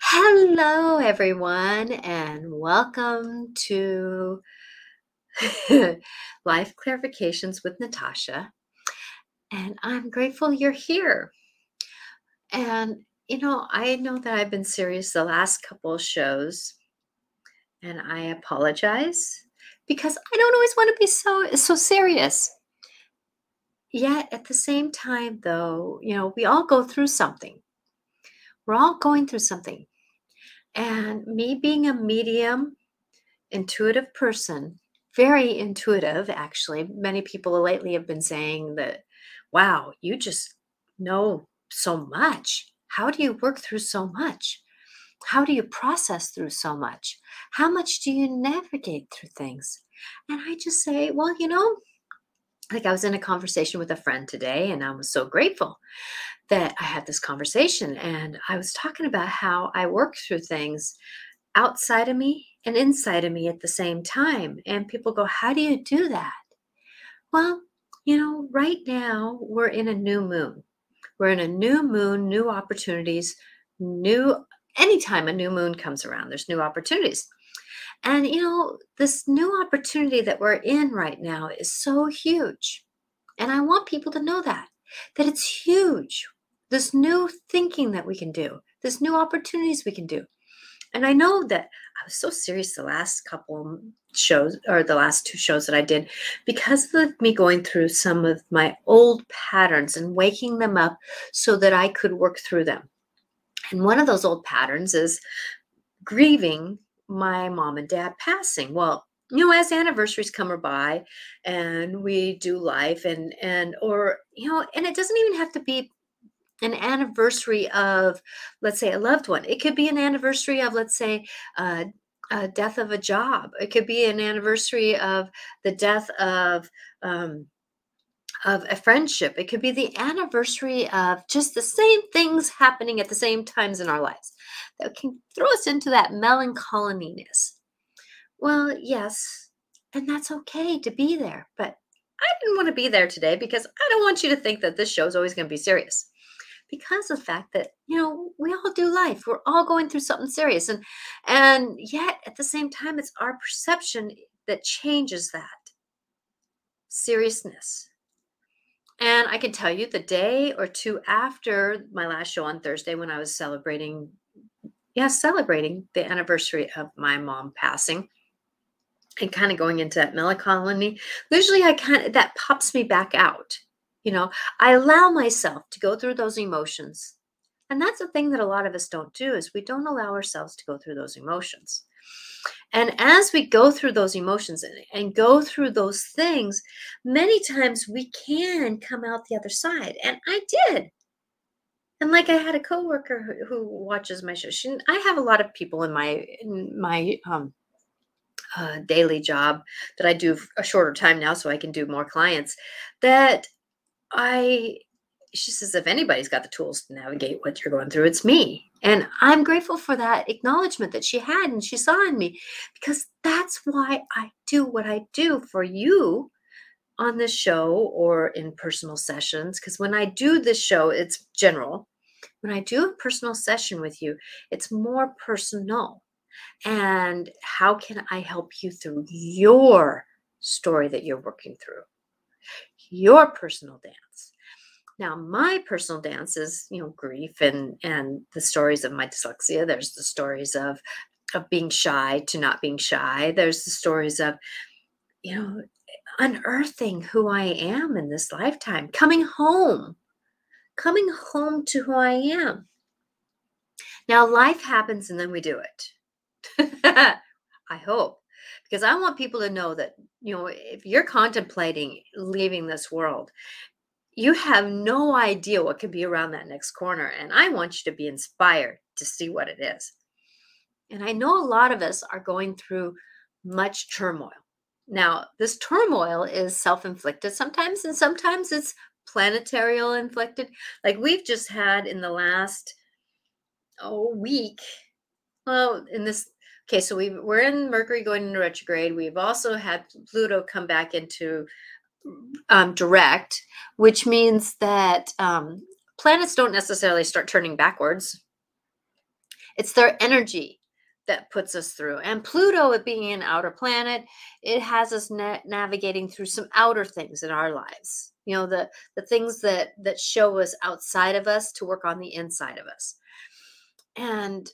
Hello, everyone, and welcome to Life Clarifications with Natasha. And I'm grateful you're here. And, you know, I know that I've been serious the last couple shows, and I apologize because I don't always want to be so so serious. Yet at the same time, though, you know, we all go through something. We're all going through something. And me being a medium, intuitive person, very intuitive, actually. Many people lately have been saying that, wow, you just know so much. How do you work through so much? How do you process through so much? How much do you navigate through things? And I just say, well, you know, like I was in a conversation with a friend today, and I was so grateful that I had this conversation. And I was talking about how I work through things outside of me and inside of me at the same time. And people go, How do you do that? Well, you know, right now we're in a new moon. We're in a new moon, new opportunities, new, anytime a new moon comes around, there's new opportunities. And, you know, this new opportunity that we're in right now is so huge. And I want people to know that, that it's huge. This new thinking that we can do, this new opportunities we can do. And I know that I was so serious the last couple shows or the last two shows that I did because of me going through some of my old patterns and waking them up so that I could work through them. And one of those old patterns is grieving my mom and dad passing. Well, you know, as anniversaries come or by and we do life and and or you know, and it doesn't even have to be an anniversary of let's say a loved one. It could be an anniversary of let's say uh a death of a job. It could be an anniversary of the death of um, of a friendship. It could be the anniversary of just the same things happening at the same times in our lives that can throw us into that melancholiness. Well, yes, and that's okay to be there, but I didn't want to be there today because I don't want you to think that this show is always going to be serious. Because of the fact that, you know, we all do life. We're all going through something serious. And and yet at the same time, it's our perception that changes that seriousness. And I can tell you the day or two after my last show on Thursday when I was celebrating yeah, celebrating the anniversary of my mom passing and kind of going into that melancholy. Usually I kind of that pops me back out. You know, I allow myself to go through those emotions. And that's the thing that a lot of us don't do is we don't allow ourselves to go through those emotions. And as we go through those emotions and, go through those things, many times we can come out the other side. And I did. And like I had a coworker who, who watches my show. She, I have a lot of people in my in my um, uh, daily job that I do a shorter time now, so I can do more clients. That I, she says, if anybody's got the tools to navigate what you're going through, it's me. And I'm grateful for that acknowledgement that she had and she saw in me because that's why I do what I do for you on the show or in personal sessions. Because when I do this show, it's general when I do a personal session with you, it's more personal. And how can I help you through your story that you're working through? Your personal dance. Now, my personal dance is, you know, grief and and the stories of my dyslexia. There's the stories of of being shy to not being shy. There's the stories of, you know, unearthing who I am in this lifetime, coming home coming home to who I am. Now, life happens and then we do it. I hope. Because I want people to know that, you know, if you're contemplating leaving this world, you have no idea what could be around that next corner. And I want you to be inspired to see what it is. And I know a lot of us are going through much turmoil. Now, this turmoil is self inflicted sometimes, and sometimes it's planetarial inflicted. Like we've just had in the last oh week. Well, in this okay, so we we're in Mercury going into retrograde. We've also had Pluto come back into um, direct, which means that um, planets don't necessarily start turning backwards. It's their energy that puts us through. And Pluto, it being an outer planet, it has us na- navigating through some outer things in our lives. You know, the the things that that show us outside of us to work on the inside of us. And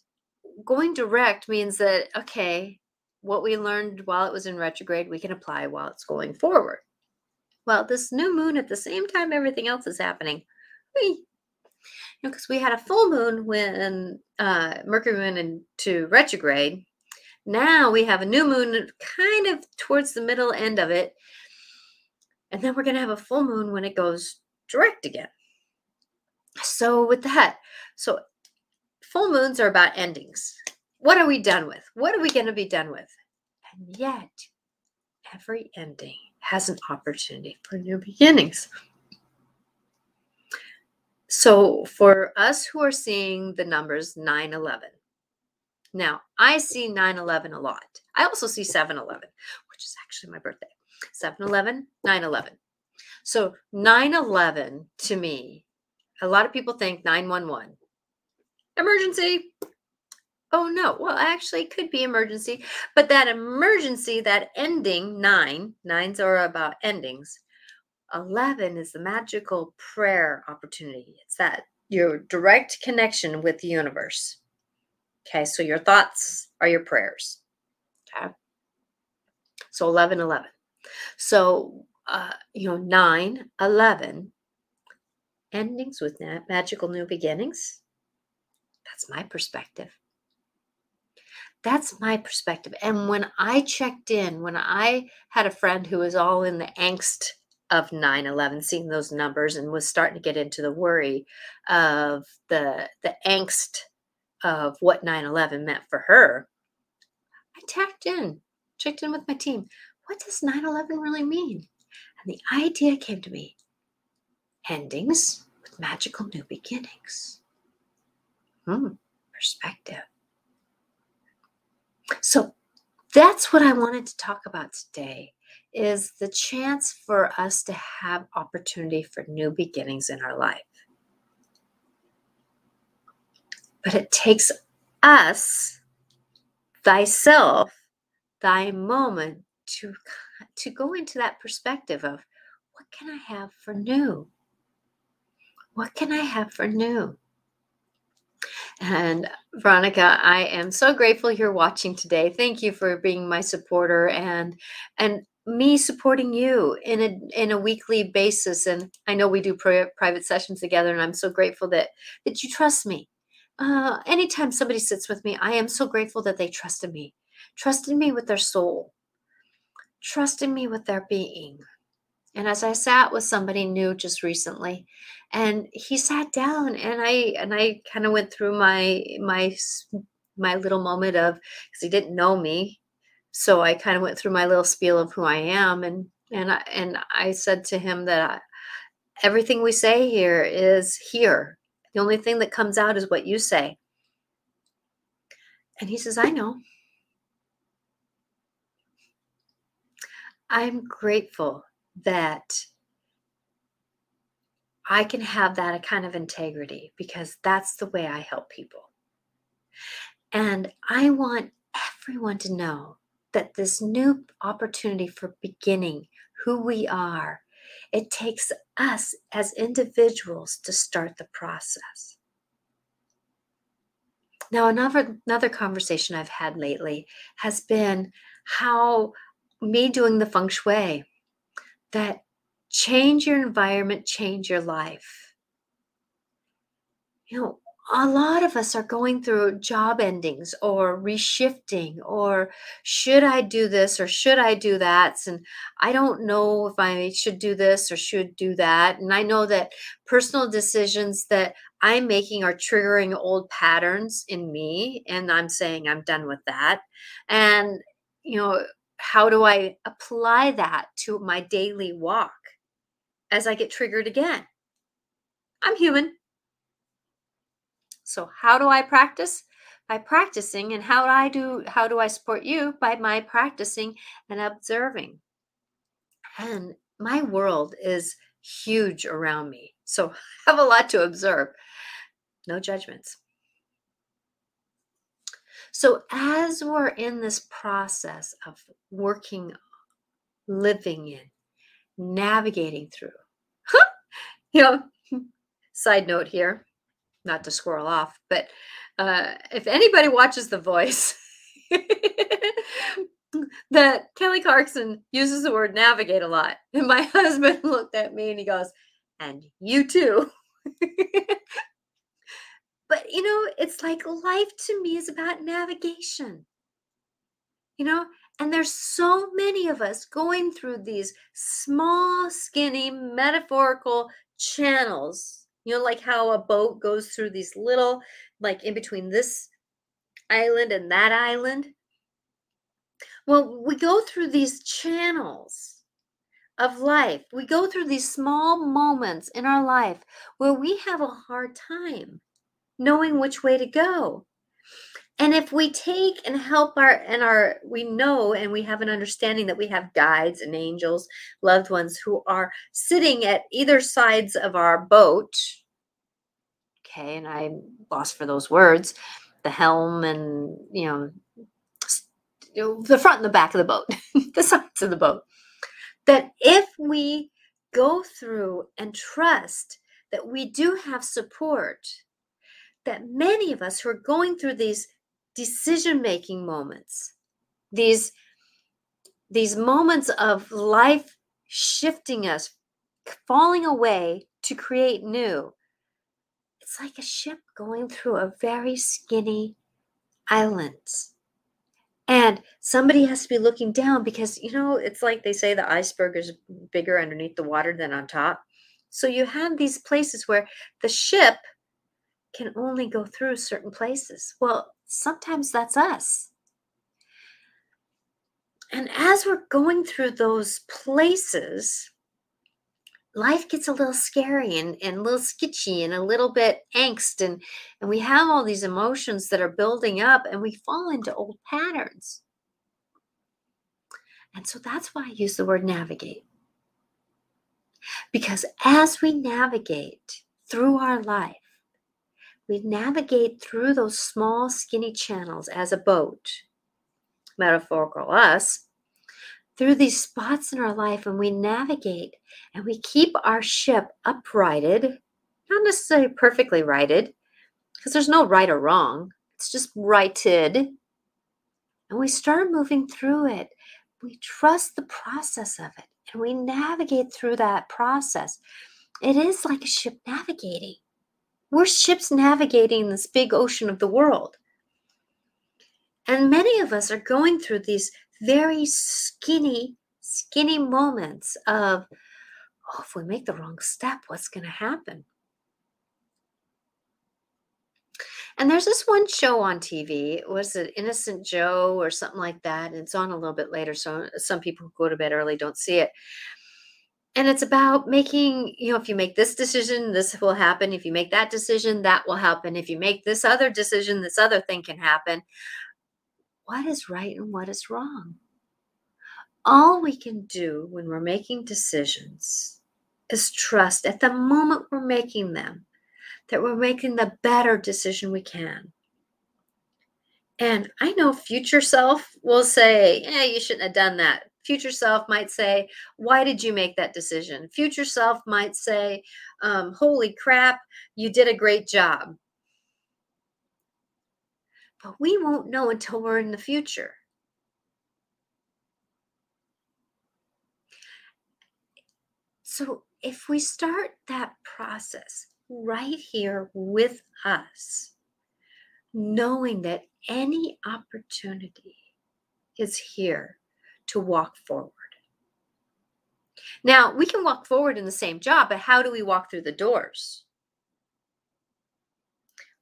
going direct means that okay, what we learned while it was in retrograde, we can apply while it's going forward. Well, this new moon at the same time everything else is happening. We you know, because we had a full moon when uh, Mercury went into retrograde. Now we have a new moon kind of towards the middle end of it. And then we're going to have a full moon when it goes direct again. So, with that, so full moons are about endings. What are we done with? What are we going to be done with? And yet, every ending has an opportunity for new beginnings. So for us who are seeing the numbers 9 11, now I see 9 11 a lot. I also see 7 11, which is actually my birthday. 7 11, 9 11. So 9 11 to me, a lot of people think 911. Emergency. Oh no. Well, actually, it could be emergency, but that emergency, that ending, nine, nines are about endings 11 is the magical prayer opportunity. It's that your direct connection with the universe. Okay, so your thoughts are your prayers. Okay. So 11, 11. So, uh, you know, 9, 11, endings with magical new beginnings. That's my perspective. That's my perspective. And when I checked in, when I had a friend who was all in the angst of 9-11 seeing those numbers and was starting to get into the worry of the the angst of what 9-11 meant for her i tapped in checked in with my team what does 9-11 really mean and the idea came to me endings with magical new beginnings hmm perspective so that's what i wanted to talk about today is the chance for us to have opportunity for new beginnings in our life. But it takes us, thyself, thy moment to, to go into that perspective of what can I have for new? What can I have for new? And Veronica, I am so grateful you're watching today. Thank you for being my supporter and and me supporting you in a in a weekly basis. And i know we do pri- private sessions together and i'm so grateful that that you trust me. Uh, anytime somebody sits with me i am so grateful that they trusted me. Trusted me with their soul. Trusted me with their being and as i sat with somebody new just recently and he sat down and i and i kind of went through my my my little moment of because he didn't know me so I kind of went through my little spiel of who I am, and and I, and I said to him that I, everything we say here is here. The only thing that comes out is what you say. And he says, I know. I'm grateful that I can have that kind of integrity because that's the way I help people. And I want everyone to know that this new opportunity for beginning who we are, it takes us as individuals to start the process. Now, another, another conversation I've had lately has been how me doing the feng shui, that change your environment, change your life. You know, a lot of us are going through job endings or reshifting or should I do this or should I do that? And I don't know if I should do this or should do that. And I know that personal decisions that I'm making are triggering old patterns in me. And I'm saying I'm done with that. And, you know, how do I apply that to my daily walk as I get triggered again? I'm human. So how do I practice? By practicing and how do I do how do I support you? By my practicing and observing. And my world is huge around me. So I have a lot to observe. No judgments. So, as we're in this process of working, living in, navigating through, you know, side note here, not to squirrel off, but uh, if anybody watches The Voice, that Kelly Clarkson uses the word navigate a lot. And my husband looked at me and he goes, and you too. But you know, it's like life to me is about navigation. You know, and there's so many of us going through these small, skinny, metaphorical channels. You know, like how a boat goes through these little, like in between this island and that island. Well, we go through these channels of life. We go through these small moments in our life where we have a hard time knowing which way to go. And if we take and help our and our we know and we have an understanding that we have guides and angels, loved ones who are sitting at either sides of our boat. Okay, and I'm lost for those words. The helm and you know you know, the front and the back of the boat, the sides of the boat. That if we go through and trust that we do have support, that many of us who are going through these decision making moments, these these moments of life shifting us, falling away to create new. It's like a ship going through a very skinny island. And somebody has to be looking down because, you know, it's like they say the iceberg is bigger underneath the water than on top. So you have these places where the ship can only go through certain places. Well, sometimes that's us. And as we're going through those places, life gets a little scary and, and a little sketchy and a little bit angst and and we have all these emotions that are building up and we fall into old patterns and so that's why i use the word navigate because as we navigate through our life we navigate through those small skinny channels as a boat metaphorical us through these spots in our life and we navigate and we keep our ship uprighted, not necessarily perfectly righted, because there's no right or wrong, it's just righted. And we start moving through it. We trust the process of it and we navigate through that process. It is like a ship navigating. We're ships navigating this big ocean of the world. And many of us are going through these very skinny, skinny moments of, oh, if we make the wrong step, what's going to happen? And there's this one show on TV. Was it Innocent Joe or something like that? And it's on a little bit later. So some people who go to bed early don't see it. And it's about making, you know, if you make this decision, this will happen. If you make that decision, that will happen. If you make this other decision, this other thing can happen what is right and what is wrong. All we can do when we're making decisions is trust at the moment we're making them that we're making the better decision we can. And I know future self will say, yeah, you shouldn't have done that. Future self might say, why did you make that decision? Future self might say, um, holy crap, you did a great job but we won't know until we're in the future. So, if we start that process right here with us, knowing that any opportunity is here to walk forward. Now, we can walk forward in the same job, but how do we walk through the doors?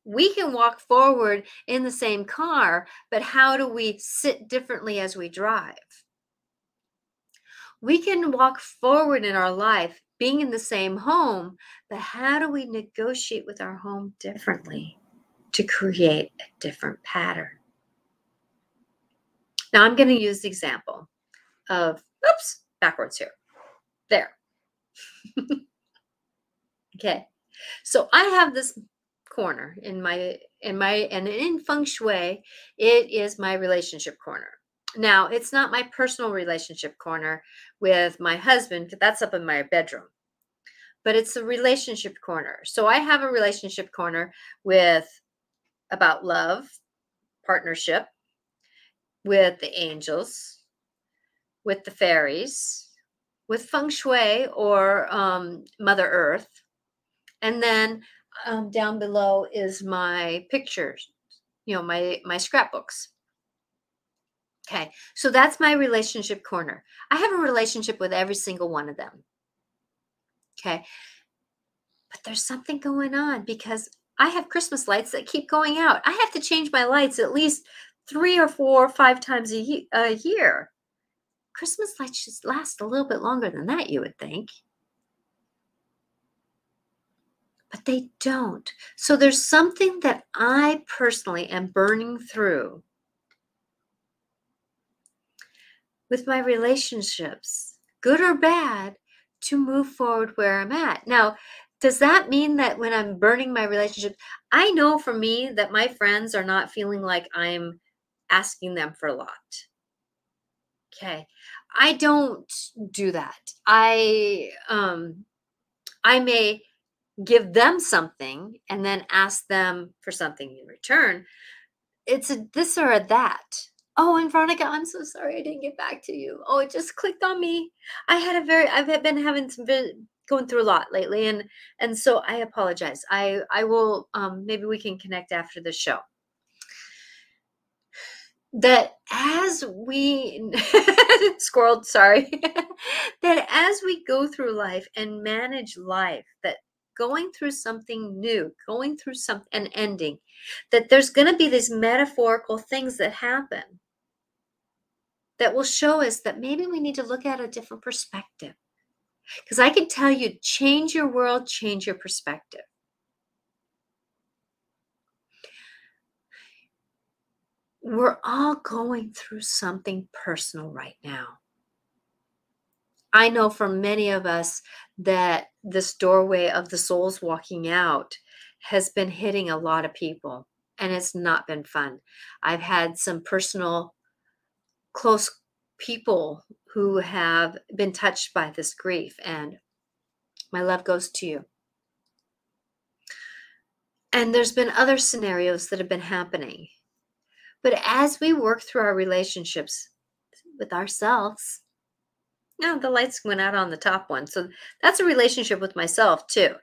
we can walk forward in the same car, but how do we sit differently as we drive? We can walk forward in our life being in the same home, but how do we negotiate with our home differently to create a different pattern? Now I'm going to use the example of, oops, backwards here. There. okay. So I have this corner in my in my and in feng shui, it is my relationship corner. Now, it's not my personal relationship corner with my husband, that's up in my bedroom. But it's a relationship corner. So I have a relationship corner with about love, partnership, with the angels, with the fairies, with feng shui or um, Mother Earth. And then um, down below is my pictures, you know, my my scrapbooks. Okay, so that's my relationship corner. I have a relationship with every single one of them. Okay, but there's something going on because I have Christmas lights that keep going out. I have to change my lights at least three or four or five times a, a year. Christmas lights should last a little bit longer than that, you would think. But they don't. So there's something that I personally am burning through with my relationships, good or bad, to move forward where I'm at. Now, does that mean that when I'm burning my relationship, I know for me that my friends are not feeling like I'm asking them for a lot. Okay. I don't do that. I um I may give them something and then ask them for something in return. It's a this or a that. Oh, and Veronica, I'm so sorry I didn't get back to you. Oh, it just clicked on me. I had a very I've been having some going through a lot lately and and so I apologize. I I will um maybe we can connect after the show that as we squirreled sorry that as we go through life and manage life that going through something new going through some an ending that there's going to be these metaphorical things that happen that will show us that maybe we need to look at a different perspective. Because i can tell you change your world change your perspective we're all going through something personal right now. I know for many of us that this doorway of the souls walking out has been hitting a lot of people and it's not been fun. I've had some personal close people who have been touched by this grief and my love goes to you. And there's been other scenarios that have been happening but as we work through our relationships with ourselves, now the lights went out on the top one. So that's a relationship with myself too.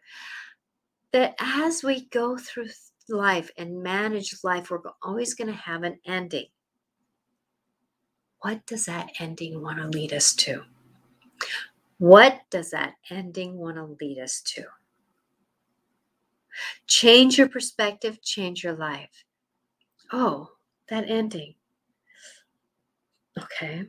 That as we go through life and manage life, we're always going to have an ending. What does that ending want to lead us to? What does that ending want to lead us to? Change your perspective, change your life. Oh, that ending. Okay.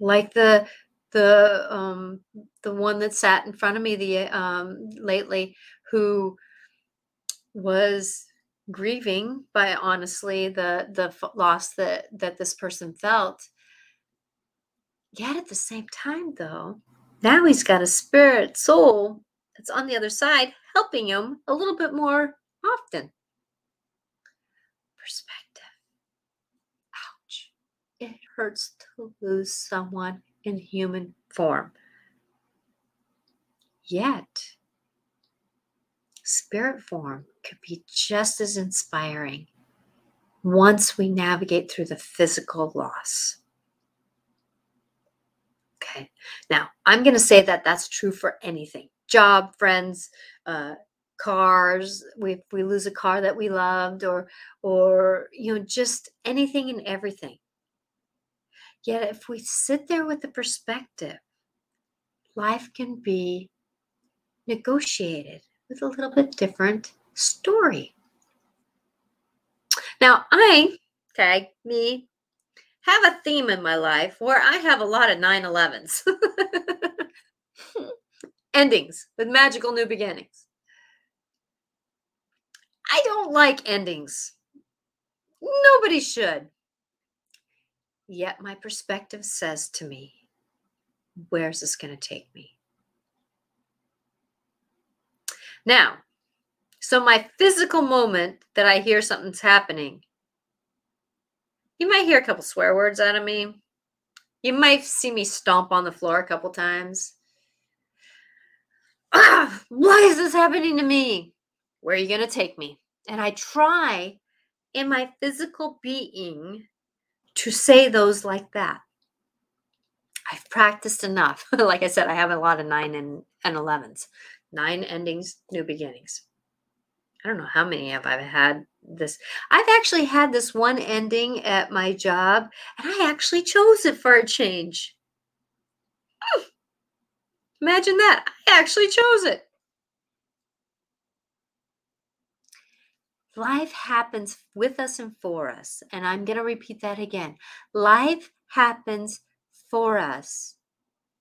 Like the the um the one that sat in front of me the um lately who was grieving by honestly the the loss that that this person felt yet at the same time though now he's got a spirit soul that's on the other side helping him a little bit more often perspective. Ouch. It hurts to lose someone in human form. Yet, spirit form could be just as inspiring once we navigate through the physical loss. Okay, now I'm going to say that that's true for anything job, friends, uh, cars we, we lose a car that we loved or or you know just anything and everything. Yet if we sit there with the perspective life can be negotiated with a little bit different story. Now i tag me have a theme in my life where i have a lot of 9-11s endings with magical new beginnings I don't like endings. Nobody should. Yet my perspective says to me, where's this going to take me? Now, So, my physical moment that I hear something's happening, you might hear a couple swear words out of me. You might see me stomp on the floor a couple times. Ah, why is this happening to me? Where are you going to take me? And I try in my physical being to say those like that. I've practiced enough. like I said, I have a lot of nine and, and 11s, nine endings, new beginnings. I don't know how many have I've had this. I've actually had this one ending at my job, and I actually chose it for a change. Imagine that. I actually chose it. Life happens with us and for us. And I'm going to repeat that again. Life happens for us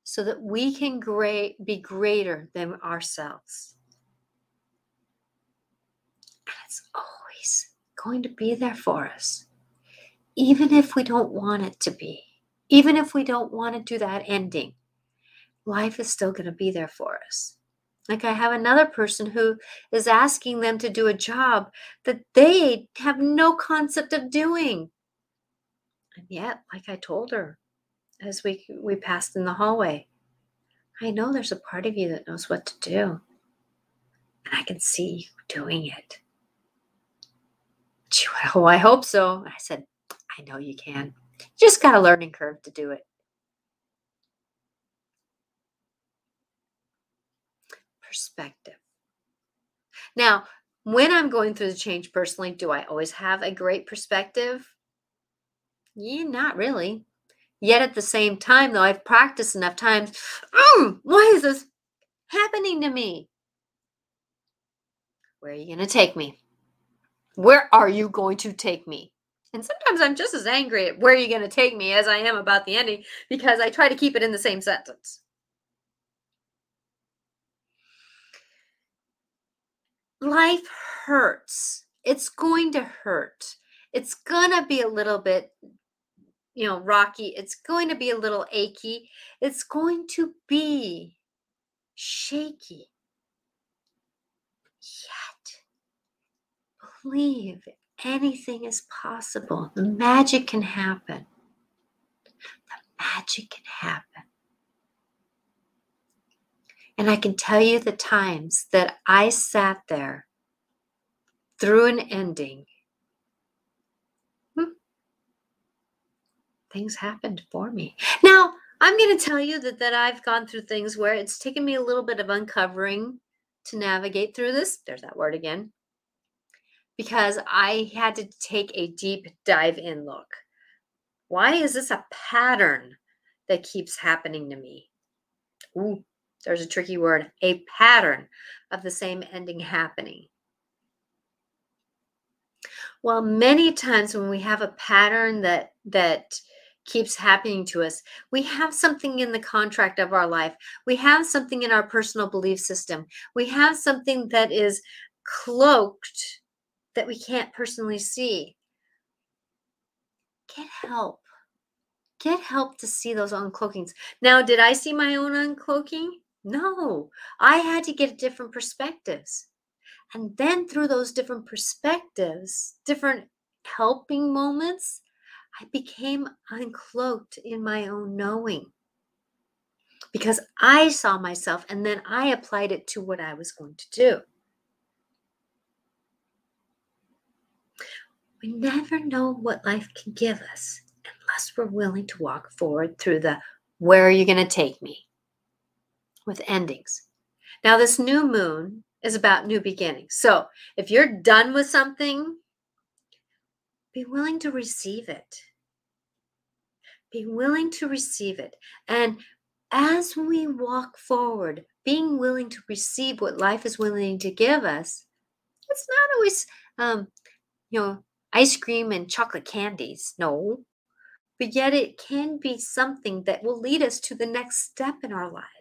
so that we can great, be greater than ourselves. And it's always going to be there for us, even if we don't want it to be, even if we don't want to do that ending. Life is still going to be there for us. Like I have another person who is asking them to do a job that they have no concept of doing. And yet, like I told her as we we passed in the hallway, I know there's a part of you that knows what to do. And I can see you doing it. She went, Oh, I hope so. I said, I know you can. You just got a learning curve to do it. Perspective. Now, when I'm going through the change personally, do I always have a great perspective? Yeah, not really. Yet at the same time, though, I've practiced enough times. Mm, why is this happening to me? Where are you going to take me? Where are you going to take me? And sometimes I'm just as angry at where are you going to take me as I am about the ending because I try to keep it in the same sentence. Life hurts. It's going to hurt. It's going to be a little bit, you know, rocky. It's going to be a little achy. It's going to be shaky. Yet, believe anything is possible. The magic can happen. The magic can happen. And I can tell you the times that I sat there through an ending. Hmm, things happened for me. Now, I'm going to tell you that, that I've gone through things where it's taken me a little bit of uncovering to navigate through this. There's that word again. Because I had to take a deep dive in look. Why is this a pattern that keeps happening to me? Ooh, there's a tricky word, a pattern of the same ending happening. Well, many times when we have a pattern that that keeps happening to us, we have something in the contract of our life. We have something in our personal belief system. We have something that is cloaked that we can't personally see. Get help. Get help to see those uncloakings. Now, did I see my own uncloaking? No, I had to get different perspectives. And then through those different perspectives, different helping moments, I became uncloaked in my own knowing because I saw myself and then I applied it to what I was going to do. We never know what life can give us unless we're willing to walk forward through the where are you going to take me? With endings. Now, this new moon is about new beginnings. So, if you're done with something, be willing to receive it. Be willing to receive it. And as we walk forward, being willing to receive what life is willing to give us, it's not always, um, you know, ice cream and chocolate candies. No. But yet it can be something that will lead us to the next step in our life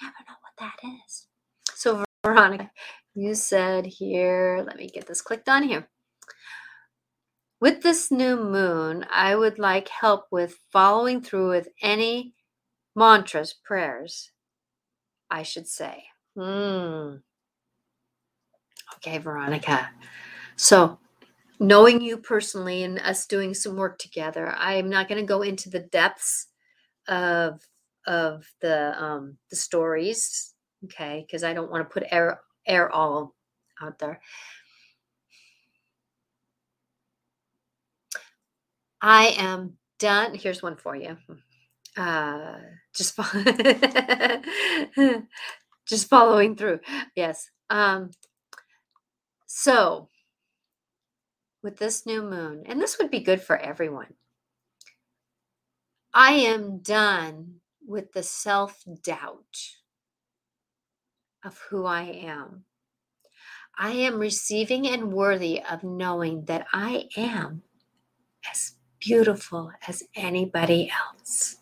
never know what that is. So, Veronica, you said here, let me get this clicked on here. With this new moon, I would like help with following through with any mantras, prayers, I should say. Hmm. Okay, Veronica. So, knowing you personally and us doing some work together, I'm not going to go into the depths of of the um the stories, okay? Because I don't want to put air air all out there. I am done. Here's one for you. Uh, just just following through. Yes. Um, so with this new moon, and this would be good for everyone. I am done with the self doubt of who I am. I am receiving and worthy of knowing that I am as beautiful as anybody else.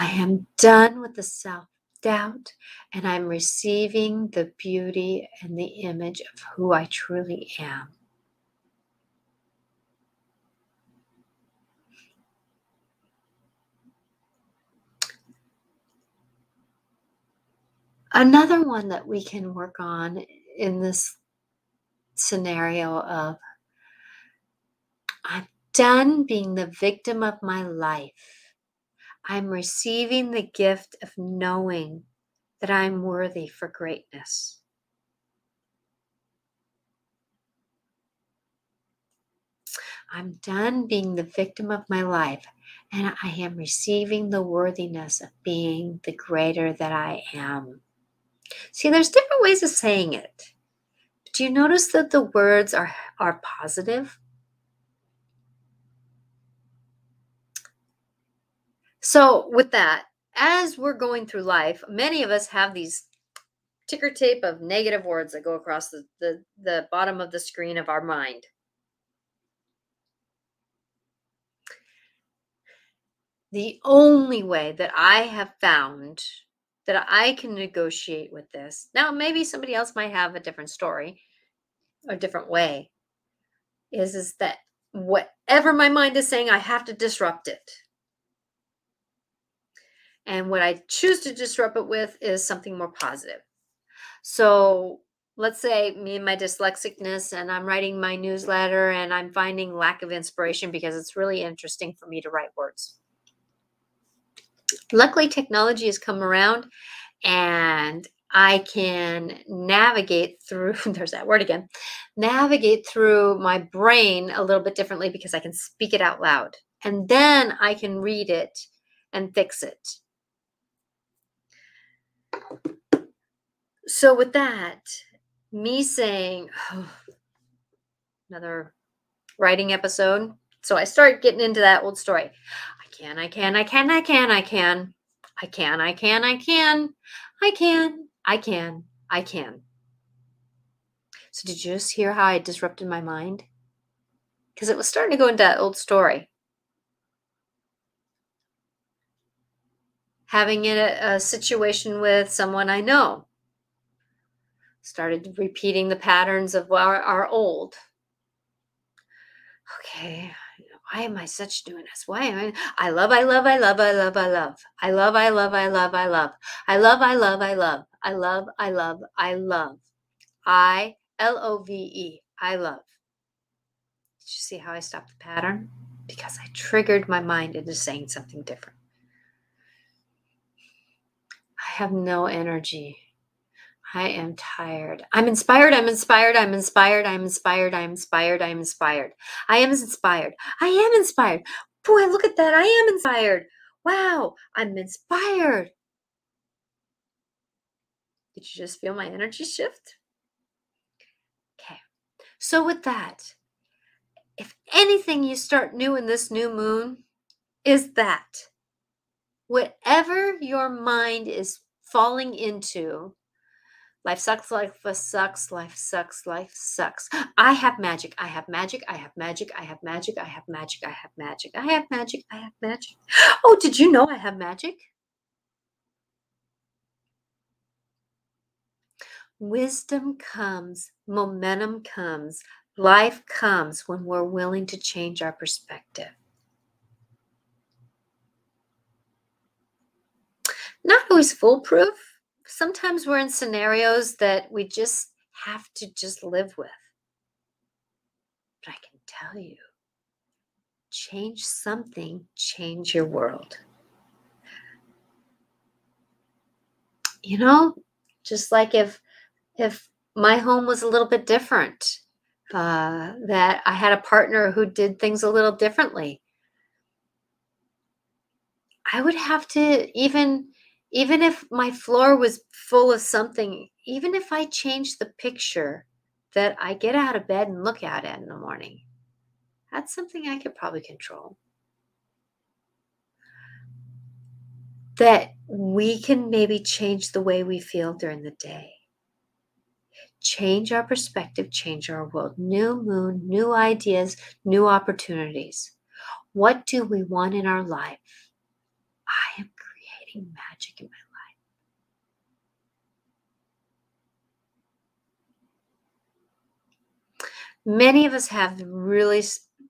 I am done with the self doubt and I'm receiving the beauty and the image of who I truly am. Another one that we can work on in this scenario of I'm done being the victim of my life. I'm receiving the gift of knowing that I'm worthy for greatness. I'm done being the victim of my life and I am receiving the worthiness of being the greater that I am. See, there's different ways of saying it. Do you notice that the words are, are positive? So, with that, as we're going through life, many of us have these ticker tape of negative words that go across the, the, the bottom of the screen of our mind. The only way that I have found that I can negotiate with this. Now, maybe somebody else might have a different story, a different way. Is is that whatever my mind is saying, I have to disrupt it. And what I choose to disrupt it with is something more positive. So let's say me and my dyslexicness, and I'm writing my newsletter and I'm finding lack of inspiration because it's really interesting for me to write words. Luckily, technology has come around and I can navigate through, there's that word again, navigate through my brain a little bit differently because I can speak it out loud. And then I can read it and fix it. So, with that, me saying, oh, another writing episode. So, I start getting into that old story can, I can, I can, I can, I can. I can, I can, I can. I can, I can, I can. So, did you just hear how I disrupted my mind? Because it was starting to go into that old story. Having a, a situation with someone I know. Started repeating the patterns of our, our old. Okay, why am I such doing this? Why am I? I love, I love, I love, I love, I love. I love, I love, I love, I love. I love, I love, I love. I love, I love, I love. I L O V E. I love. Did you see how I stopped the pattern? Because I triggered my mind into saying something different. I have no energy I am tired. I'm inspired. I'm inspired. I'm inspired. I'm inspired. I'm inspired. I'm inspired. I am inspired. I am inspired. Boy, look at that. I am inspired. Wow, I'm inspired. Did you just feel my energy shift? Okay. So, with that, if anything you start new in this new moon, is that whatever your mind is falling into, Life sucks, life sucks, life sucks, life sucks. I have magic, I have magic, I have magic, I have magic, I have magic, I have magic, I have magic, I have magic. Oh, did you know I have magic? Wisdom comes, momentum comes, life comes when we're willing to change our perspective. Not always foolproof, sometimes we're in scenarios that we just have to just live with. But I can tell you, change something, change your world. You know, just like if if my home was a little bit different, uh, that I had a partner who did things a little differently. I would have to even even if my floor was full of something, even if I change the picture that I get out of bed and look at it in the morning, that's something I could probably control. That we can maybe change the way we feel during the day. Change our perspective, change our world. New moon, new ideas, new opportunities. What do we want in our life? I am creating magic in my life. Many of us have really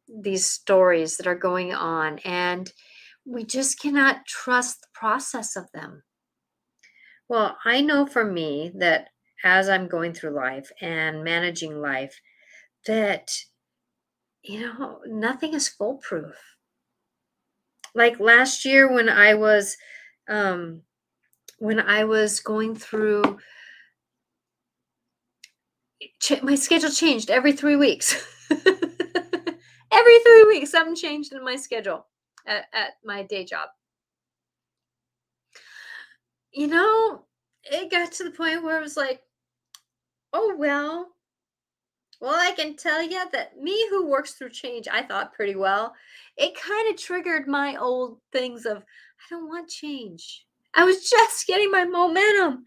these stories that are going on, and we just cannot trust the process of them. Well, I know for me that as I'm going through life and managing life, that, you know, nothing is foolproof. Like last year when I was, um, when I was going through, my schedule changed every three weeks. every three weeks, something changed in my schedule at, at my day job. You know, it got to the point where I was like, oh, well, well, I can tell you that me who works through change, I thought pretty well. It kind of triggered my old things of, I don't want change. I was just getting my momentum.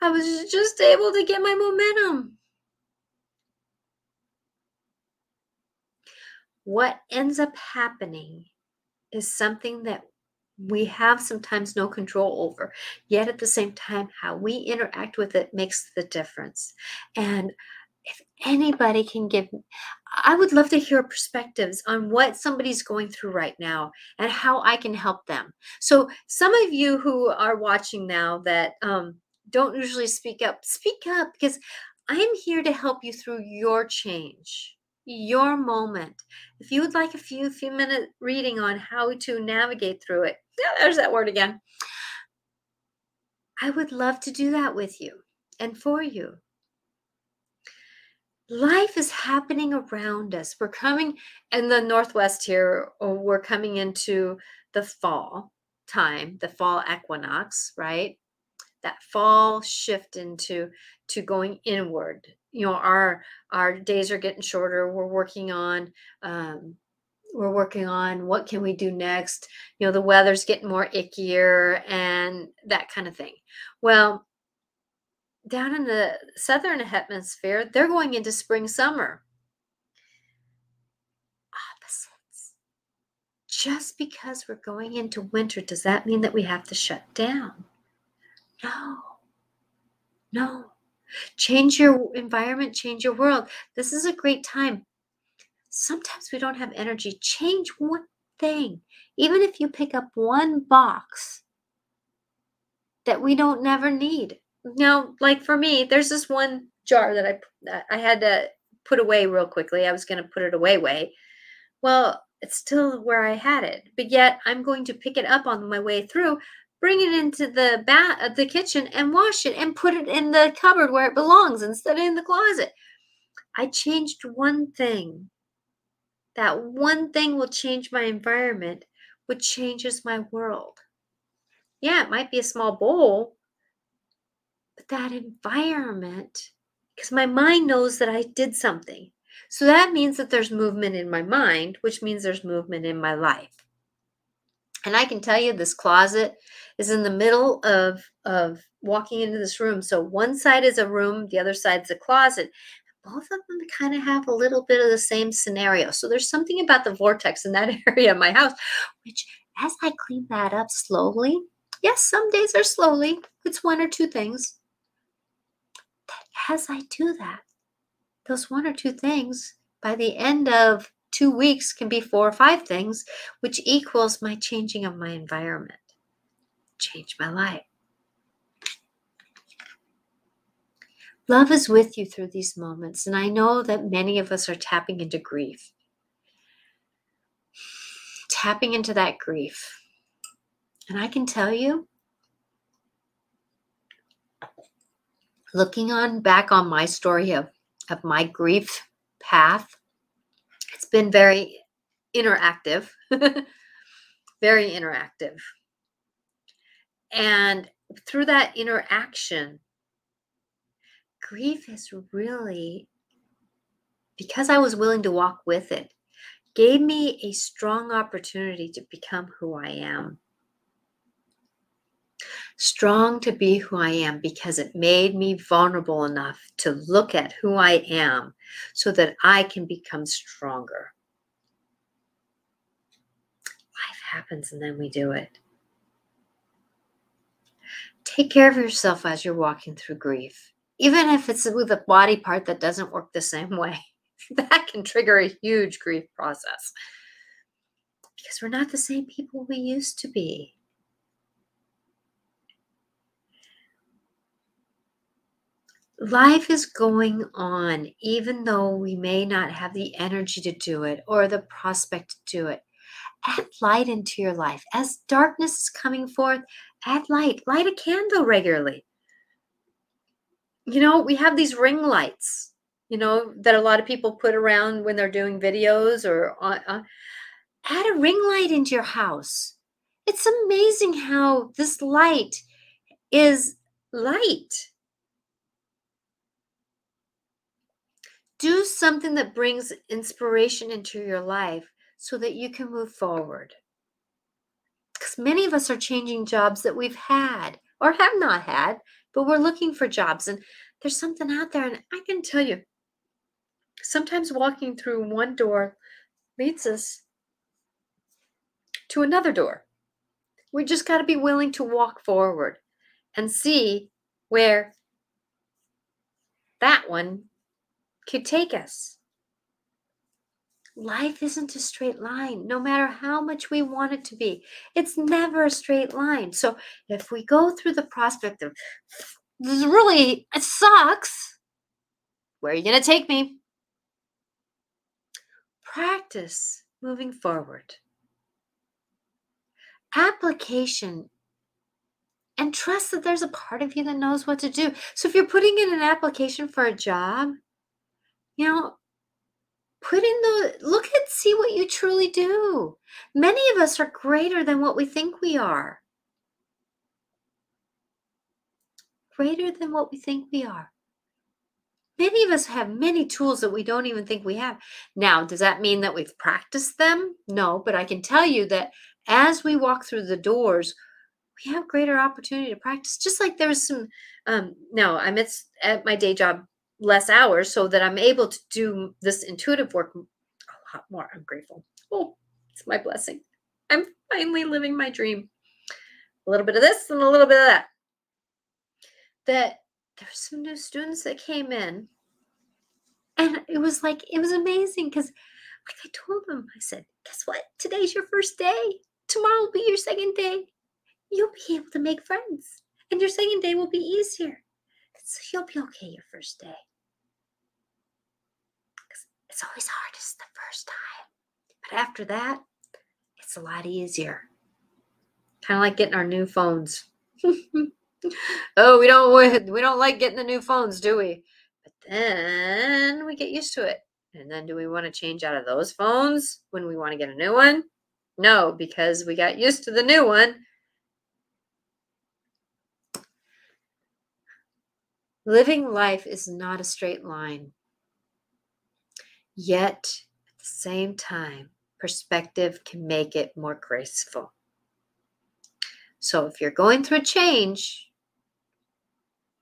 I was just able to get my momentum. What ends up happening is something that we have sometimes no control over. Yet at the same time, how we interact with it makes the difference. And if anybody can give, I would love to hear perspectives on what somebody's going through right now and how I can help them. So, some of you who are watching now that um, don't usually speak up, speak up because I am here to help you through your change your moment. If you would like a few few minute reading on how to navigate through it, yeah, there's that word again. I would love to do that with you and for you. Life is happening around us. We're coming in the Northwest here, or we're coming into the fall time, the fall equinox, right? That fall shift into to going inward you know our our days are getting shorter we're working on um, we're working on what can we do next you know the weather's getting more ickier and that kind of thing well down in the southern hemisphere they're going into spring summer ah, opposites just because we're going into winter does that mean that we have to shut down no no Change your environment, change your world. This is a great time. Sometimes we don't have energy. Change one thing. Even if you pick up one box that we don't never need. Now, like for me, there's this one jar that I that I had to put away real quickly. I was going to put it away way. Well, it's still where I had it. But yet I'm going to pick it up on my way through bring it into the bat of uh, the kitchen and wash it and put it in the cupboard where it belongs instead of in the closet. I changed one thing. That one thing will change my environment, which changes my world. Yeah, it might be a small bowl, but that environment, because my mind knows that I did something. So that means that there's movement in my mind, which means there's movement in my life. And I can tell you this closet is in the middle of, of walking into this room. So one side is a room, the other side's a closet. Both of them kind of have a little bit of the same scenario. So there's something about the vortex in that area of my house, which as I clean that up slowly, yes, some days are slowly, it's one or two things. That as I do that, those one or two things, by the end of two weeks can be four or five things, which equals my changing of my environment. Change my life. Love is with you through these moments. And I know that many of us are tapping into grief, tapping into that grief. And I can tell you, looking on back on my story of, of my grief path, it's been very interactive, very interactive. And through that interaction, grief is really, because I was willing to walk with it, gave me a strong opportunity to become who I am. Strong to be who I am because it made me vulnerable enough to look at who I am so that I can become stronger. Life happens and then we do it. Take care of yourself as you're walking through grief even if it's with a body part that doesn't work the same way, that can trigger a huge grief process because we're not the same people we used to be. Life is going on, even though we may not have the energy to do it or the prospect to do it. Add light into your life. As darkness is coming forth, add light. Light a candle regularly you know, we have these ring lights, you know, that a lot of people put around when they're doing videos or uh, uh, add a ring light into your house. It's amazing how this light is light. Do something that brings inspiration into your life so that you can move forward. Because many of us are changing jobs that we've had or have not had but we're looking for jobs and there's something out there. And I can tell you, sometimes walking through one door leads us to another door. We just got to be willing to walk forward and see where that one could take us. Life isn't a straight line, no matter how much we want it to be. It's never a straight line. So if we go through the prospect of this really, it sucks, where are you going to take me? Practice moving forward. Application and trust that there's a part of you that knows what to do. So if you're putting in an application for a job, you know, put in the look at see what you truly do. Many of us are greater than what we think we are. Greater than what we think we are. Many of us have many tools that we don't even think we have. Now does that mean that we've practiced them? No but i can tell you that as we walk through the doors we have greater opportunity to practice. Just like there was some um now i'm at, at my day job less hours so that I'm able to do this intuitive work a lot more. I'm grateful. Oh, it's my blessing. I'm finally living my dream. A little bit of this and a little bit of that. That there's some new students that came in. And it was like, it was amazing because, like I told them, I said, guess what? Today's your first day. Tomorrow will be your second day. You'll be able to make friends. And your second day will be easier. So you'll be okay your first day. It's always hardest the first time. But after that, it's a lot easier. Kind of like getting our new phones. oh, we don't we don't like getting the new phones, do we? But then we get used to it. And then do we want to change out of those phones when we want to get a new one? No, because we got used to the new one. Living life is not a straight line. Yet, at the same time, perspective can make it more graceful. So, if you're going through change,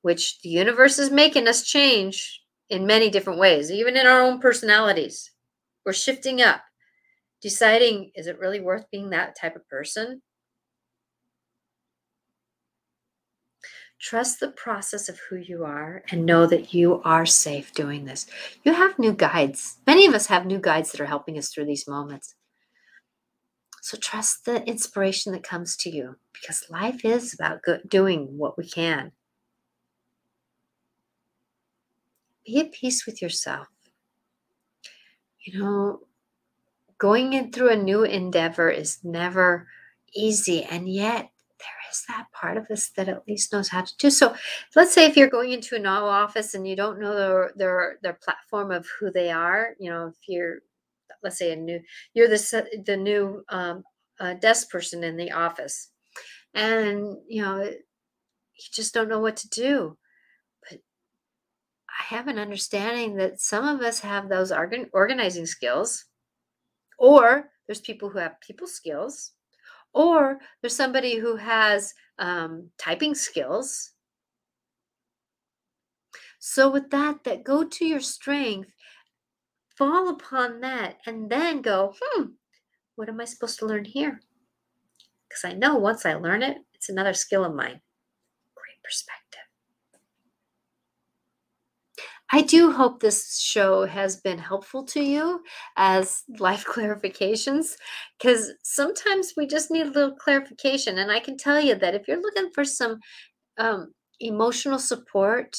which the universe is making us change in many different ways, even in our own personalities, we're shifting up, deciding is it really worth being that type of person? Trust the process of who you are and know that you are safe doing this. You have new guides. Many of us have new guides that are helping us through these moments. So trust the inspiration that comes to you because life is about doing what we can. be at peace with yourself. You know, going in through a new endeavor is never easy, and yet that part of us that at least knows how to do so. Let's say if you're going into a new office and you don't know their their their platform of who they are, you know, if you're let's say a new you're the the new um, uh, desk person in the office, and you know you just don't know what to do. But I have an understanding that some of us have those organ- organizing skills, or there's people who have people skills, or there's somebody who has um, typing skills. So with that, that go to your strength, fall upon that, and then go, hmm, what am I supposed to learn here? Because I know once I learn it, it's another skill of mine Great perspective. I do hope this show has been helpful to you as life clarifications because sometimes we just need a little clarification. And I can tell you that if you're looking for some um, emotional support,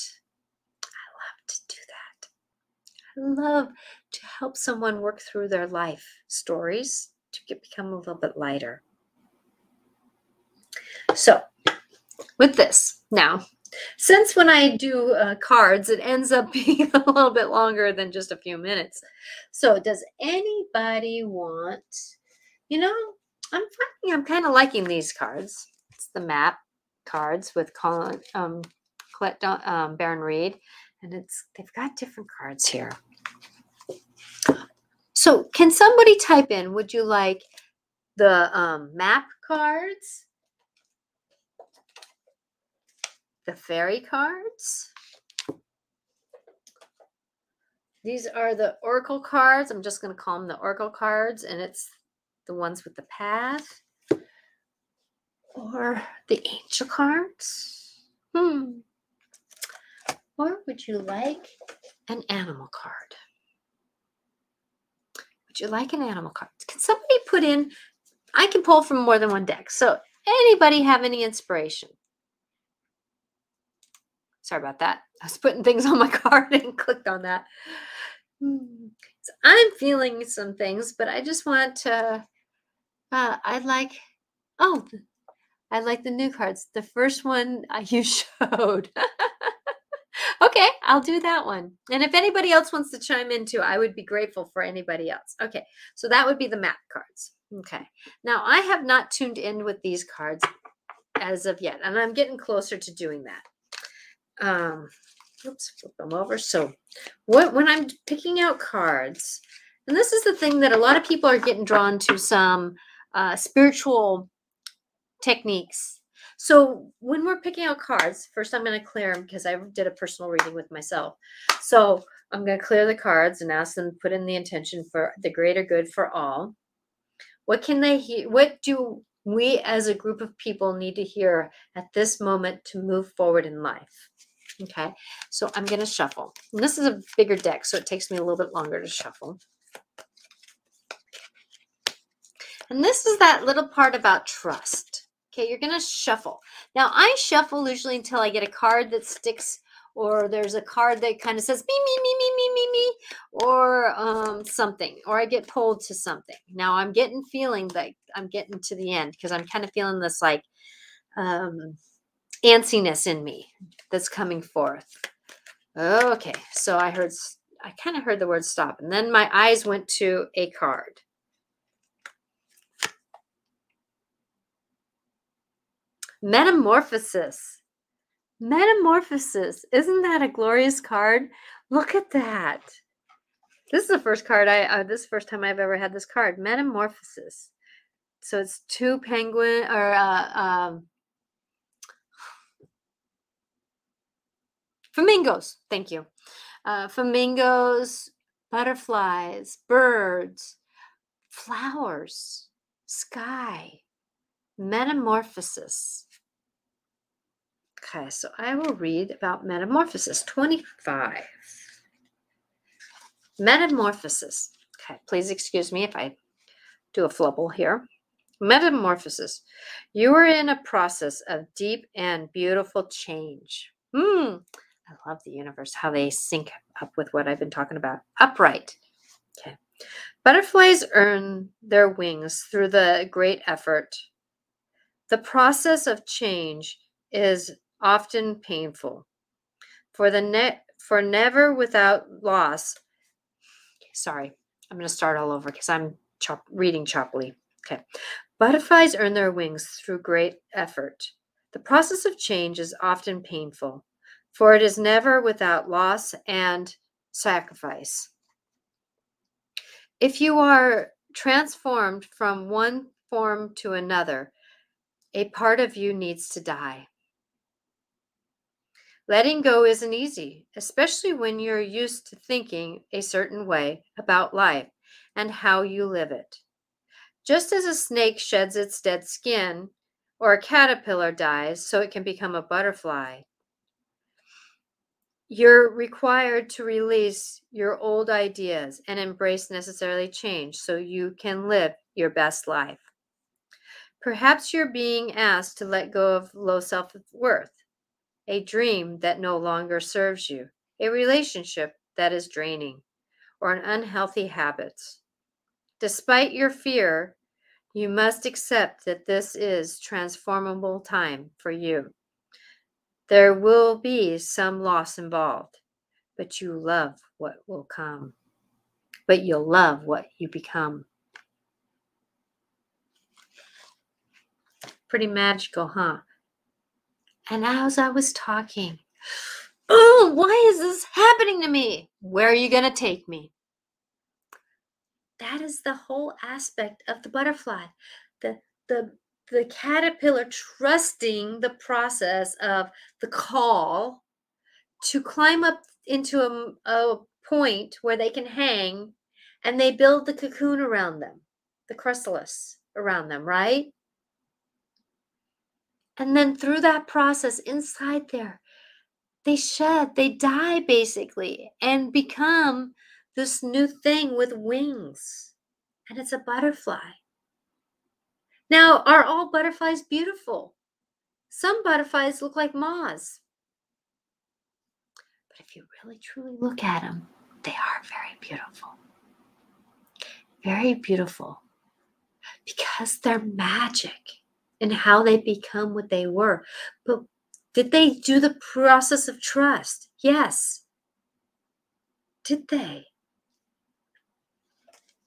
I love to do that. I love to help someone work through their life stories to get, become a little bit lighter. So, with this. Now, since when I do uh, cards, it ends up being a little bit longer than just a few minutes. So, does anybody want, you know, I'm finding I'm kind of liking these cards. It's the map cards with Colin, um, Colette um, Baron Reid, and it's they've got different cards here. So, can somebody type in? Would you like the um, map cards? The fairy cards. These are the oracle cards. I'm just going to call them the oracle cards, and it's the ones with the path. Or the angel cards. Hmm. Or would you like an animal card? Would you like an animal card? Can somebody put in? I can pull from more than one deck. So, anybody have any inspiration? Sorry about that. I was putting things on my card and clicked on that. Hmm. So I'm feeling some things, but I just want to. Uh, I like. Oh, I like the new cards. The first one you showed. okay, I'll do that one. And if anybody else wants to chime in too, I would be grateful for anybody else. Okay, so that would be the map cards. Okay, now I have not tuned in with these cards as of yet, and I'm getting closer to doing that um, oops, flip them over. So what when I'm picking out cards, and this is the thing that a lot of people are getting drawn to some uh, spiritual techniques. So when we're picking out cards, first I'm going to clear them because I did a personal reading with myself. So I'm going to clear the cards and ask them put in the intention for the greater good for all. What can they hear? What do we as a group of people need to hear at this moment to move forward in life? Okay, so I'm going to shuffle. And this is a bigger deck, so it takes me a little bit longer to shuffle. And this is that little part about trust. Okay, you're going to shuffle. Now, I shuffle usually until I get a card that sticks or there's a card that kind of says me, me, me, me, me, me, me, or um, something, or I get pulled to something. Now I'm getting feeling like I'm getting to the end because I'm kind of feeling this like um, antsiness in me that's coming forth. Okay, so I heard, I kind of heard the word stop, and then my eyes went to a card. Metamorphosis. Metamorphosis. Isn't that a glorious card? Look at that. This is the first card I, uh, this first time I've ever had this card. Metamorphosis. So it's two penguin or uh, um, Flamingos, thank you. Uh, flamingos, butterflies, birds, flowers, sky, metamorphosis. Okay, so I will read about metamorphosis 25. Metamorphosis. Okay, please excuse me if I do a flubble here. Metamorphosis. You are in a process of deep and beautiful change. Hmm. I love the universe, how they sync up with what I've been talking about. Upright. Okay. Butterflies earn their wings through the great effort. The process of change is often painful. For the net for never without loss. Sorry, I'm going to start all over because I'm chop, reading choppily. Okay. Butterflies earn their wings through great effort. The process of change is often painful, for it is never without loss and sacrifice. If you are transformed from one form to another, a part of you needs to die. Letting go isn't easy, especially when you're used to thinking a certain way about life and how you live it. Just as a snake sheds its dead skin, or a caterpillar dies so it can become a butterfly, you're required to release your old ideas and embrace necessarily change so you can live your best life. Perhaps you're being asked to let go of low self worth, a dream that no longer serves you, a relationship that is draining, or an unhealthy habit. Despite your fear, you must accept that this is transformable time for you. There will be some loss involved, but you love what will come. But you'll love what you become. Pretty magical, huh? And as I was talking, oh, why is this happening to me? Where are you going to take me? That is the whole aspect of the butterfly. The, the the caterpillar trusting the process of the call to climb up into a, a point where they can hang and they build the cocoon around them, the chrysalis around them, right? And then through that process inside there, they shed, they die basically, and become this new thing with wings. And it's a butterfly. Now, are all butterflies beautiful? Some butterflies look like moths. But if you really truly look at them, they are very beautiful. Very beautiful because they're magic in how they become what they were. But did they do the process of trust? Yes. Did they?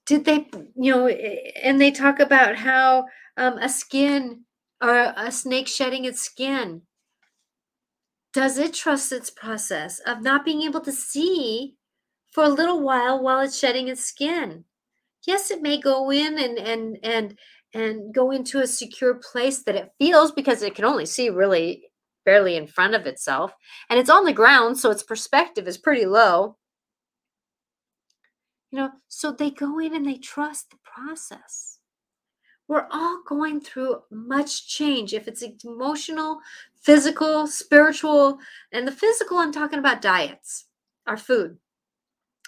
Did they, you know, and they talk about how um, a skin or a snake shedding its skin? Does it trust its process of not being able to see for a little while while it's shedding its skin? Yes, it may go in and and and and go into a secure place that it feels because it can only see really barely in front of itself and it's on the ground so its perspective is pretty low you know so they go in and they trust the process we're all going through much change. If it's emotional, physical, spiritual, and the physical, I'm talking about diets, our food.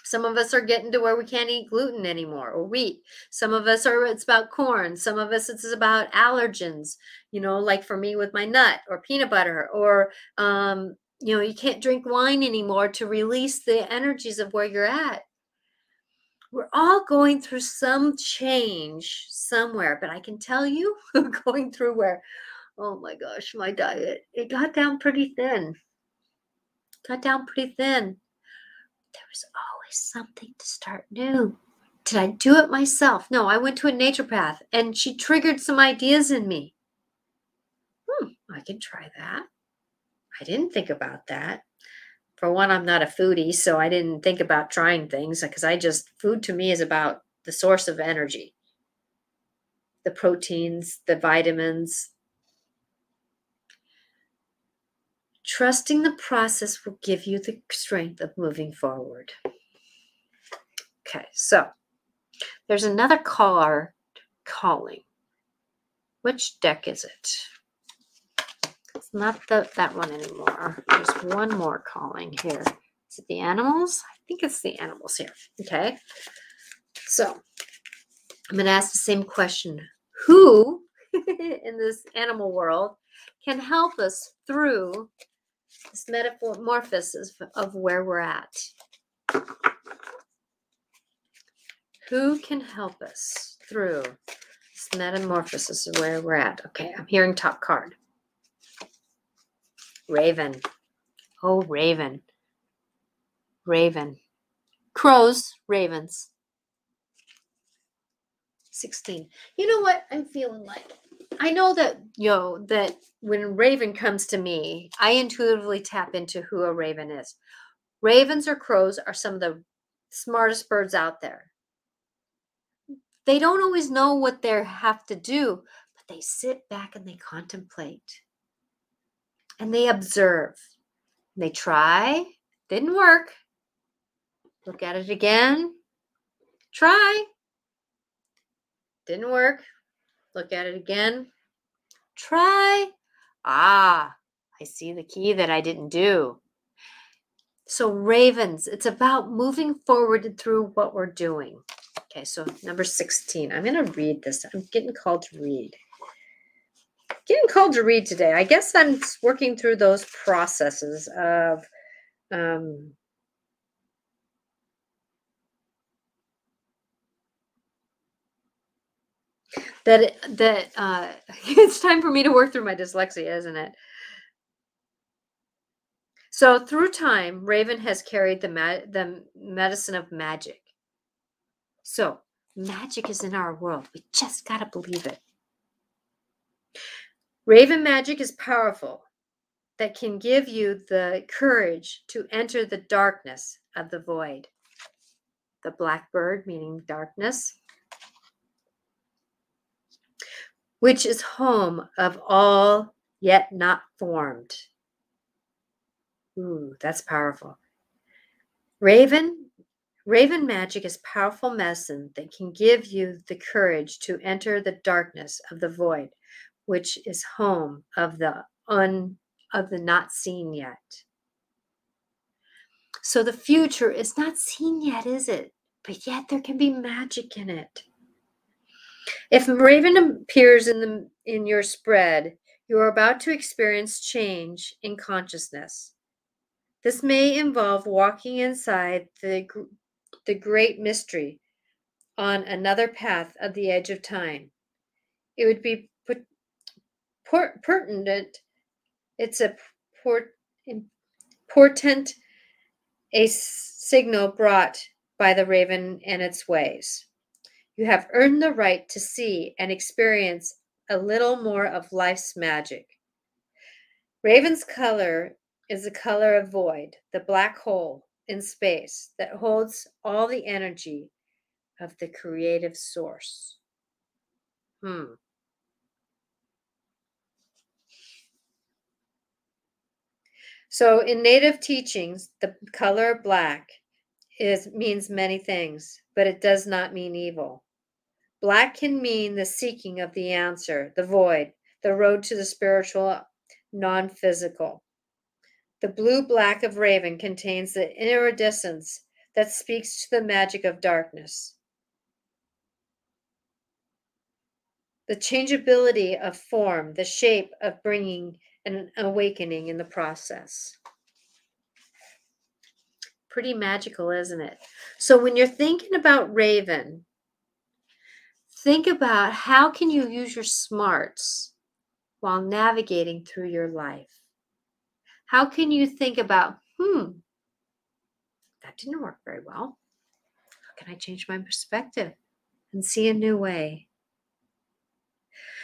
Some of us are getting to where we can't eat gluten anymore or wheat. Some of us are, it's about corn. Some of us, it's about allergens, you know, like for me with my nut or peanut butter, or, um, you know, you can't drink wine anymore to release the energies of where you're at we're all going through some change somewhere, but I can tell you, going through where, oh my gosh, my diet, it got down pretty thin. Got down pretty thin. There was always something to start new. Did I do it myself? No, I went to a naturopath and she triggered some ideas in me. Hmm, I can try that. I didn't think about that for one, I'm not a foodie, so I didn't think about trying things because I just, food to me is about the source of energy the proteins, the vitamins. Trusting the process will give you the strength of moving forward. Okay, so there's another card calling. Which deck is it? Not the, that one anymore. There's one more calling here. Is it the animals? I think it's the animals here. Okay. So I'm going to ask the same question Who in this animal world can help us through this metamorphosis of where we're at? Who can help us through this metamorphosis of where we're at? Okay, I'm hearing top card. Raven. Oh, Raven. Raven. Crows, ravens. 16. You know what I'm feeling like? I know that, you know, that when Raven comes to me, I intuitively tap into who a raven is. Ravens or crows are some of the smartest birds out there. They don't always know what they have to do, but they sit back and they contemplate and they observe. They try, didn't work. Look at it again. Try. Didn't work. Look at it again. Try. Ah, I see the key that I didn't do. So, ravens, it's about moving forward through what we're doing. Okay, so number 16. I'm going to read this. I'm getting called to read. Getting called to read today. I guess I'm working through those processes of um, that that uh, it's time for me to work through my dyslexia, isn't it? So through time, Raven has carried the ma- the medicine of magic. So magic is in our world. We just gotta believe it. Raven magic is powerful, that can give you the courage to enter the darkness of the void. The blackbird, meaning darkness, which is home of all yet not formed. Ooh, that's powerful. Raven, raven magic is powerful medicine that can give you the courage to enter the darkness of the void, which is home of the un of the not seen yet. So the future is not seen yet, is it? But yet there can be magic in it. If Raven appears in the in your spread, you are about to experience change in consciousness. This may involve walking inside the the great mystery on another path of the edge of time. It would be pertinent. It's a port, portent, a signal brought by the raven and its ways. You have earned the right to see and experience a little more of life's magic. Raven's color is the color of void, the black hole in space that holds all the energy of the creative source. Hmm. So in native teachings, the color black is means many things, but it does not mean evil. Black can mean the seeking of the answer, the void, the road to the spiritual, non physical. The blue black of Raven contains the iridescence that speaks to the magic of darkness. The changeability of form, the shape of bringing an awakening in the process. Pretty magical, isn't it? So when you're thinking about Raven, think about how can you use your smarts while navigating through your life how can you think about hmm that didn't work very well how can i change my perspective and see a new way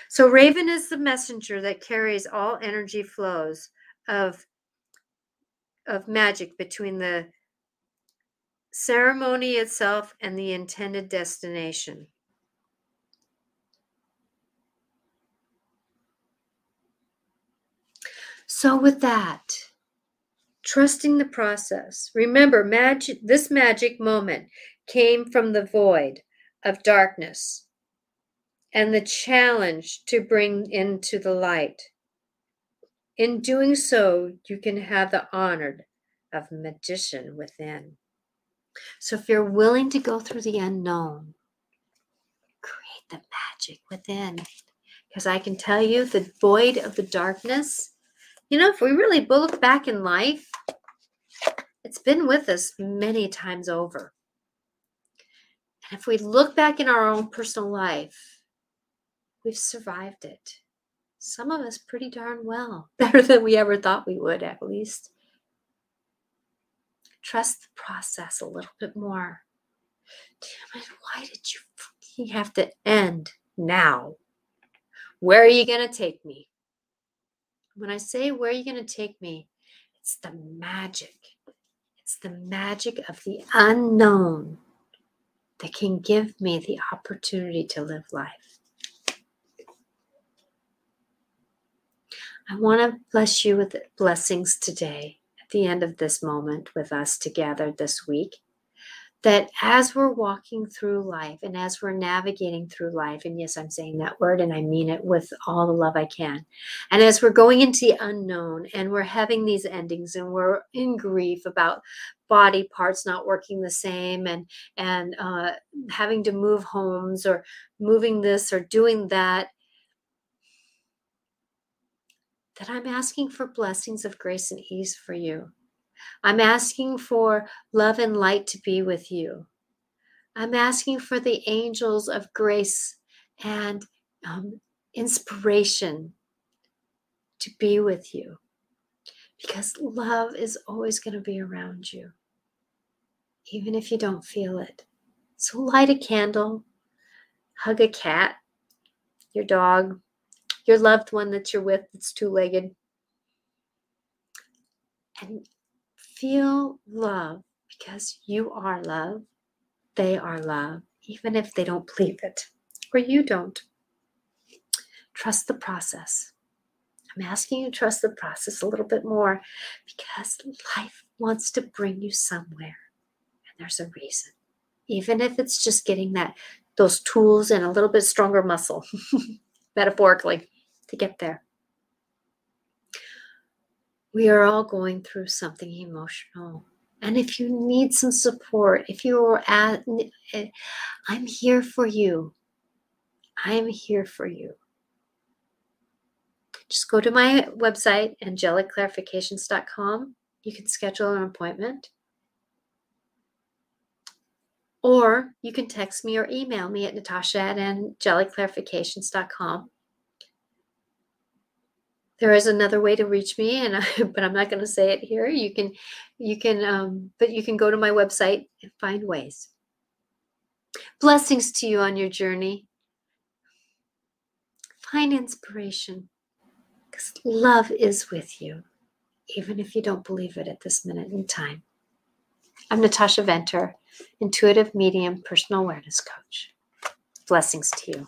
so raven is the messenger that carries all energy flows of of magic between the ceremony itself and the intended destination. So, with that, trusting the process, remember, magic, this magic moment came from the void of darkness and the challenge to bring into the light. In doing so, you can have the honor of magician within. So, if you're willing to go through the unknown, create the magic within. Because I can tell you, the void of the darkness you know, if we really look back in life, it's been with us many times over. And if we look back in our own personal life, we've survived it. Some of us pretty darn well, better than we ever thought we would, at least. Trust the process a little bit more. Damn it, why did you have to end now? Where are you going to take me? When I say, Where are you going to take me? It's the magic. It's the magic of the unknown that can give me the opportunity to live life. I want to bless you with blessings today at the end of this moment with us together this week that as we're walking through life and as we're navigating through life, and yes, I'm saying that word and I mean it with all the love I can, and as we're going into the unknown and we're having these endings and we're in grief about body parts not working the same and and uh, having to move homes or moving this or doing that that i'm asking for blessings of grace and ease for you I'm asking for love and light to be with you. I'm asking for the angels of grace and um, inspiration to be with you because love is always going to be around you, even if you don't feel it. So light a candle, hug a cat, your dog, your loved one that you're with that's two legged, and feel love because you are love. They are love, even if they don't believe it or you don't. Trust the process. I'm asking you to trust the process a little bit more because life wants to bring you somewhere. And there's a reason. Even if it's just getting that those tools and a little bit stronger muscle, metaphorically, to get there we are all going through something emotional. And if you need some support, if you're at, eh, I'm here for you. I'm here for you. Just go to my website, angelicclarifications.com. You can schedule an appointment. Or you can text me or email me at natasha at angelicclarifications.com there is another way to reach me and I, but i'm not going to say it here. You can you can um, but you can go to my website and find ways. Blessings to you on your journey. Find inspiration because love is with you even if you don't believe it at this minute in time i'm natasha venter intuitive medium personal awareness coach. Blessings to you